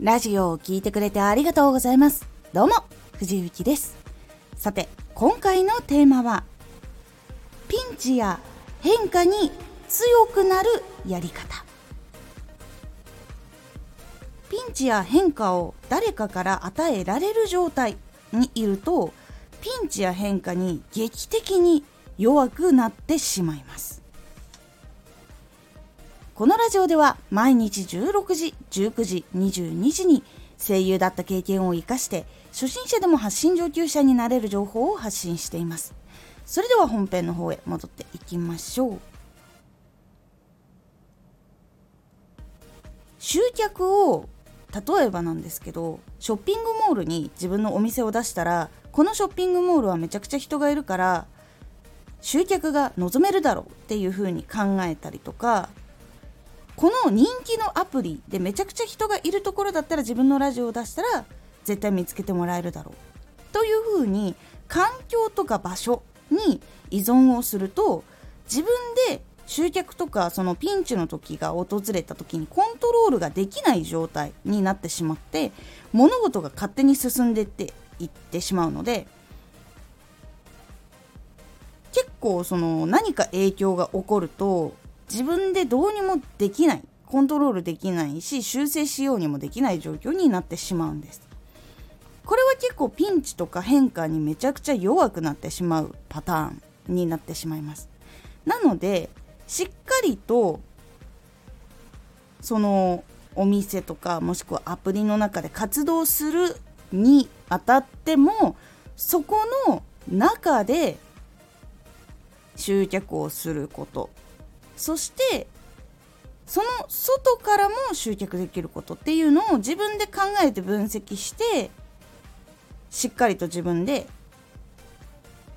ラジオを聴いてくれてありがとうございます。どうも、藤幸です。さて、今回のテーマは、ピンチや変化に強くなるやり方。ピンチや変化を誰かから与えられる状態にいると、ピンチや変化に劇的に弱くなってしまいます。このラジオでは毎日16時、19時、22時に声優だった経験を生かして初心者でも発信上級者になれる情報を発信しています。それでは本編の方へ戻っていきましょう。集客を例えばなんですけどショッピングモールに自分のお店を出したらこのショッピングモールはめちゃくちゃ人がいるから集客が望めるだろうっていうふうに考えたりとかこの人気のアプリでめちゃくちゃ人がいるところだったら自分のラジオを出したら絶対見つけてもらえるだろう。というふうに環境とか場所に依存をすると自分で集客とかそのピンチの時が訪れた時にコントロールができない状態になってしまって物事が勝手に進んでっていってしまうので結構その何か影響が起こると自分でどうにもできないコントロールできないし修正しようにもできない状況になってしまうんです。これは結構ピンチとか変化にめちゃくちゃ弱くなってしまうパターンになってしまいます。なのでしっかりとそのお店とかもしくはアプリの中で活動するにあたってもそこの中で集客をすること。そしてその外からも集客できることっていうのを自分で考えて分析してしっかりと自分で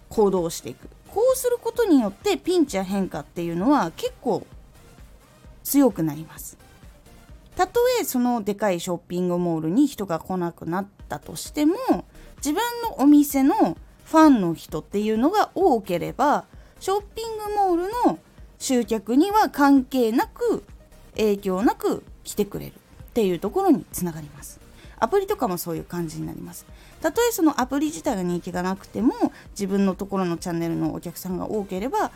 行動していく。こうすることによってピンチや変化っていうのは結構強くなります。たとえそのでかいショッピングモールに人が来なくなったとしても自分のお店のファンの人っていうのが多ければショッピングモールの集客には関係なく影響なく来てくれるっていうところにつながります。アプリとかもそういう感じになります。たとえそのアプリ自体が人気がなくても自分のところのチャンネルのお客さんが多ければ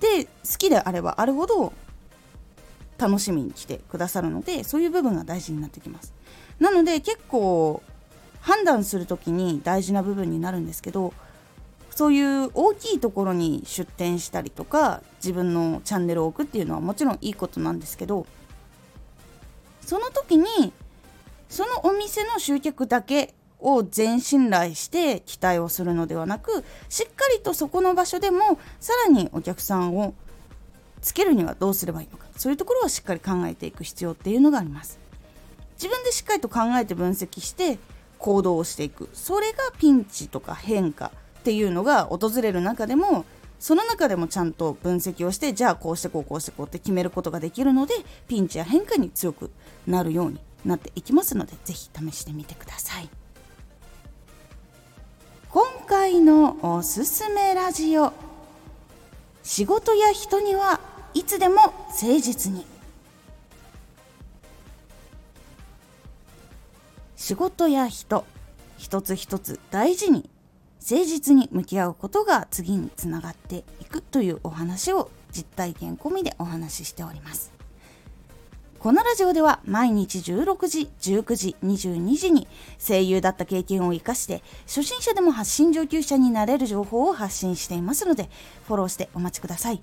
で好きであればあるほど楽しみに来てくださるのでそういう部分が大事になってきます。なので結構判断する時に大事な部分になるんですけどそういう大きいところに出店したりとか自分のチャンネルを置くっていうのはもちろんいいことなんですけどその時にそのお店の集客だけを全信頼して期待をするのではなくしっかりとそこの場所でもさらにお客さんをつけるにはどうすればいいのかそういうところをしっかり考えていく必要っていうのがあります。自分でしっかりと考えて分析して行動をしていく。それがピンチとか変化っていうのが訪れる中でもその中でもちゃんと分析をしてじゃあこうしてこうこうしてこうって決めることができるのでピンチや変化に強くなるようになっていきますので是非試してみてください。今回のおすすめラジオ仕事や人にはいつでも誠実に。仕事や人一つ一つ大事に誠実に向き合うことが次につながっていくというお話を実体験込みでお話ししておりますこのラジオでは毎日16時、19時、22時に声優だった経験を活かして初心者でも発信上級者になれる情報を発信していますのでフォローしてお待ちください。